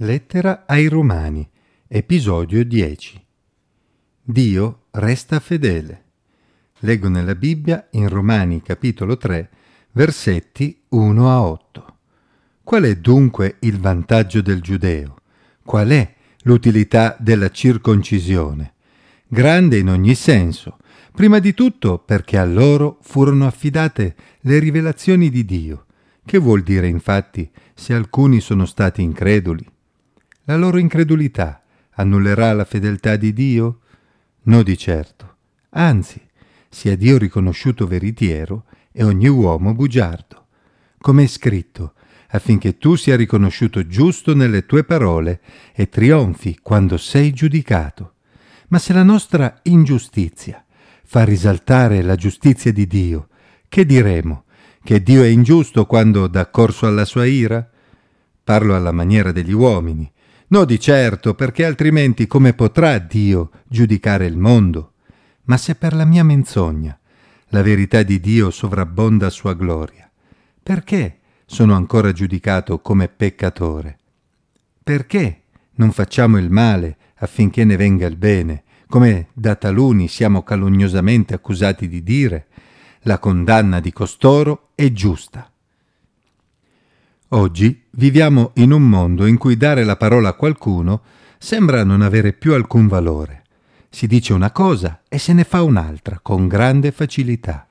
Lettera ai Romani, episodio 10. Dio resta fedele. Leggo nella Bibbia in Romani capitolo 3, versetti 1 a 8. Qual è dunque il vantaggio del giudeo? Qual è l'utilità della circoncisione? Grande in ogni senso, prima di tutto perché a loro furono affidate le rivelazioni di Dio. Che vuol dire infatti se alcuni sono stati increduli? La loro incredulità annullerà la fedeltà di Dio? No di certo. Anzi, sia Dio riconosciuto veritiero e ogni uomo bugiardo. Come è scritto, affinché tu sia riconosciuto giusto nelle tue parole e trionfi quando sei giudicato. Ma se la nostra ingiustizia fa risaltare la giustizia di Dio, che diremo? Che Dio è ingiusto quando dà corso alla sua ira? Parlo alla maniera degli uomini, No di certo, perché altrimenti come potrà Dio giudicare il mondo? Ma se per la mia menzogna la verità di Dio sovrabbonda sua gloria, perché sono ancora giudicato come peccatore? Perché non facciamo il male affinché ne venga il bene, come da taluni siamo calunniosamente accusati di dire? La condanna di costoro è giusta. Oggi viviamo in un mondo in cui dare la parola a qualcuno sembra non avere più alcun valore. Si dice una cosa e se ne fa un'altra con grande facilità.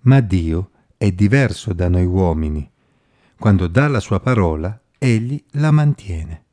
Ma Dio è diverso da noi uomini. Quando dà la sua parola, egli la mantiene.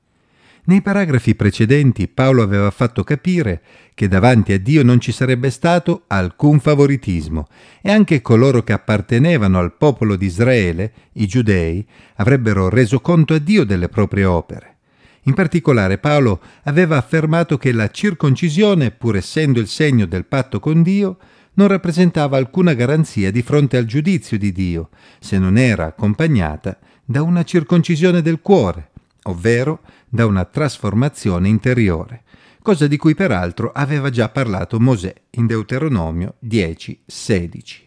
Nei paragrafi precedenti Paolo aveva fatto capire che davanti a Dio non ci sarebbe stato alcun favoritismo e anche coloro che appartenevano al popolo di Israele, i giudei, avrebbero reso conto a Dio delle proprie opere. In particolare Paolo aveva affermato che la circoncisione, pur essendo il segno del patto con Dio, non rappresentava alcuna garanzia di fronte al giudizio di Dio, se non era accompagnata da una circoncisione del cuore, ovvero da una trasformazione interiore, cosa di cui peraltro aveva già parlato Mosè in Deuteronomio 10:16.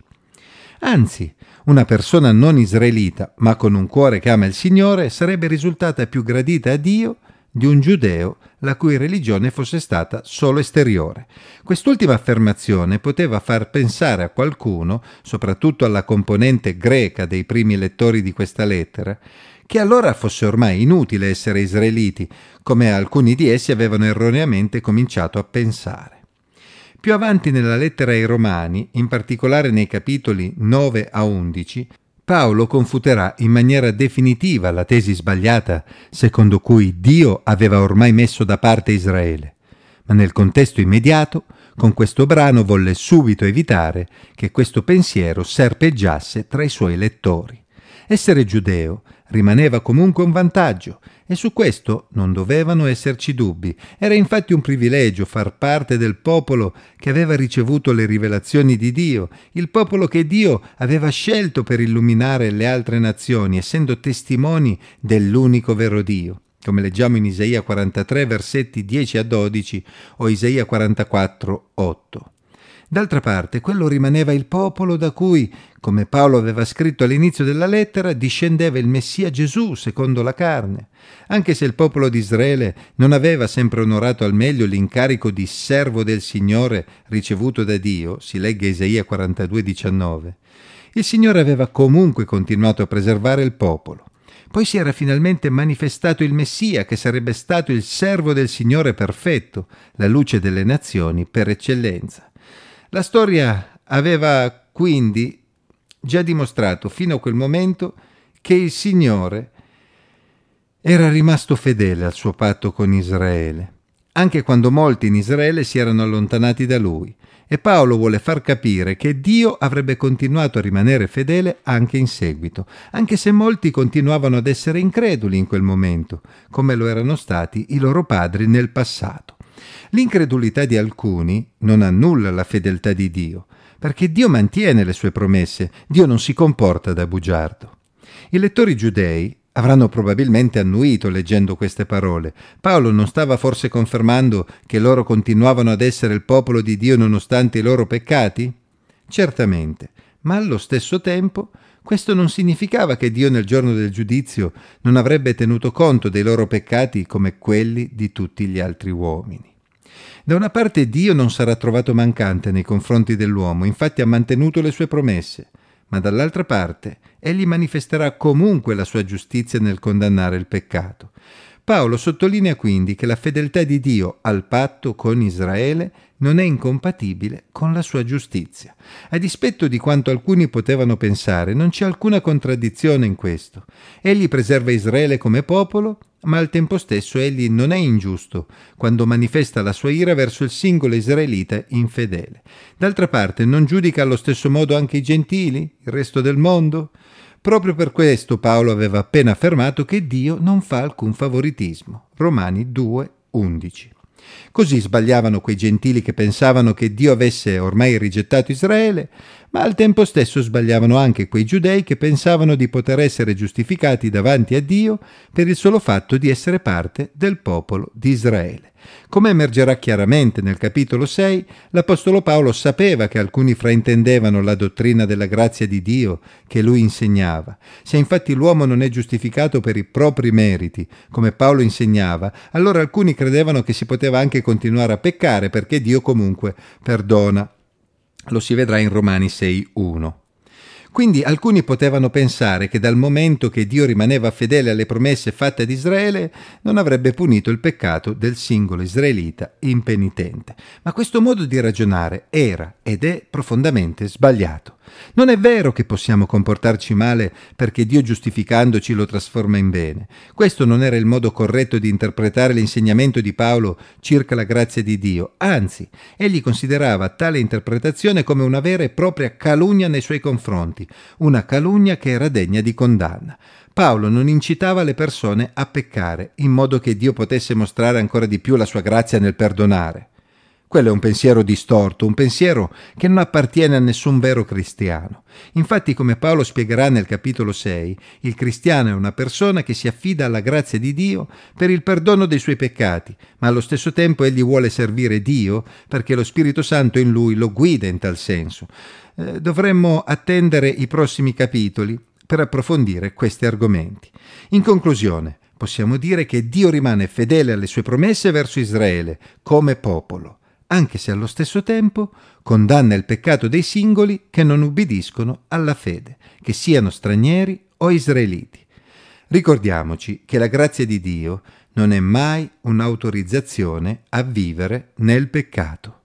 Anzi, una persona non israelita, ma con un cuore che ama il Signore, sarebbe risultata più gradita a Dio di un giudeo la cui religione fosse stata solo esteriore. Quest'ultima affermazione poteva far pensare a qualcuno, soprattutto alla componente greca dei primi lettori di questa lettera, che allora fosse ormai inutile essere israeliti, come alcuni di essi avevano erroneamente cominciato a pensare. Più avanti nella lettera ai Romani, in particolare nei capitoli 9 a 11, Paolo confuterà in maniera definitiva la tesi sbagliata secondo cui Dio aveva ormai messo da parte Israele, ma nel contesto immediato, con questo brano volle subito evitare che questo pensiero serpeggiasse tra i suoi lettori. Essere giudeo rimaneva comunque un vantaggio e su questo non dovevano esserci dubbi. Era infatti un privilegio far parte del popolo che aveva ricevuto le rivelazioni di Dio, il popolo che Dio aveva scelto per illuminare le altre nazioni, essendo testimoni dell'unico vero Dio come leggiamo in Isaia 43 versetti 10 a 12 o Isaia 44 8. D'altra parte, quello rimaneva il popolo da cui, come Paolo aveva scritto all'inizio della lettera, discendeva il Messia Gesù secondo la carne. Anche se il popolo di Israele non aveva sempre onorato al meglio l'incarico di servo del Signore ricevuto da Dio, si legge Isaia 42,19, il Signore aveva comunque continuato a preservare il popolo. Poi si era finalmente manifestato il Messia, che sarebbe stato il servo del Signore perfetto, la luce delle nazioni per eccellenza. La storia aveva quindi già dimostrato fino a quel momento che il Signore era rimasto fedele al suo patto con Israele, anche quando molti in Israele si erano allontanati da lui. E Paolo vuole far capire che Dio avrebbe continuato a rimanere fedele anche in seguito, anche se molti continuavano ad essere increduli in quel momento, come lo erano stati i loro padri nel passato. L'incredulità di alcuni non annulla la fedeltà di Dio, perché Dio mantiene le sue promesse, Dio non si comporta da bugiardo. I lettori giudei avranno probabilmente annuito leggendo queste parole. Paolo non stava forse confermando che loro continuavano ad essere il popolo di Dio nonostante i loro peccati? Certamente, ma allo stesso tempo questo non significava che Dio nel giorno del giudizio non avrebbe tenuto conto dei loro peccati come quelli di tutti gli altri uomini. Da una parte Dio non sarà trovato mancante nei confronti dell'uomo, infatti ha mantenuto le sue promesse, ma dall'altra parte egli manifesterà comunque la sua giustizia nel condannare il peccato. Paolo sottolinea quindi che la fedeltà di Dio al patto con Israele non è incompatibile con la sua giustizia. A dispetto di quanto alcuni potevano pensare, non c'è alcuna contraddizione in questo. Egli preserva Israele come popolo, ma al tempo stesso egli non è ingiusto quando manifesta la sua ira verso il singolo israelita infedele. D'altra parte, non giudica allo stesso modo anche i gentili, il resto del mondo? Proprio per questo Paolo aveva appena affermato che Dio non fa alcun favoritismo. Romani 2, 11. Così sbagliavano quei gentili che pensavano che Dio avesse ormai rigettato Israele, ma al tempo stesso sbagliavano anche quei giudei che pensavano di poter essere giustificati davanti a Dio per il solo fatto di essere parte del popolo di Israele. Come emergerà chiaramente nel capitolo 6, l'Apostolo Paolo sapeva che alcuni fraintendevano la dottrina della grazia di Dio che lui insegnava. Se infatti l'uomo non è giustificato per i propri meriti, come Paolo insegnava, allora alcuni credevano che si poteva anche continuare a peccare perché Dio comunque perdona. Lo si vedrà in Romani 6.1. Quindi alcuni potevano pensare che dal momento che Dio rimaneva fedele alle promesse fatte ad Israele, non avrebbe punito il peccato del singolo israelita impenitente. Ma questo modo di ragionare era ed è profondamente sbagliato. Non è vero che possiamo comportarci male perché Dio giustificandoci lo trasforma in bene. Questo non era il modo corretto di interpretare l'insegnamento di Paolo circa la grazia di Dio. Anzi, egli considerava tale interpretazione come una vera e propria calunnia nei suoi confronti, una calunnia che era degna di condanna. Paolo non incitava le persone a peccare, in modo che Dio potesse mostrare ancora di più la sua grazia nel perdonare. Quello è un pensiero distorto, un pensiero che non appartiene a nessun vero cristiano. Infatti, come Paolo spiegherà nel capitolo 6, il cristiano è una persona che si affida alla grazia di Dio per il perdono dei suoi peccati, ma allo stesso tempo egli vuole servire Dio perché lo Spirito Santo in lui lo guida in tal senso. Eh, dovremmo attendere i prossimi capitoli per approfondire questi argomenti. In conclusione, possiamo dire che Dio rimane fedele alle sue promesse verso Israele come popolo anche se allo stesso tempo condanna il peccato dei singoli che non ubbidiscono alla fede, che siano stranieri o israeliti. Ricordiamoci che la grazia di Dio non è mai un'autorizzazione a vivere nel peccato.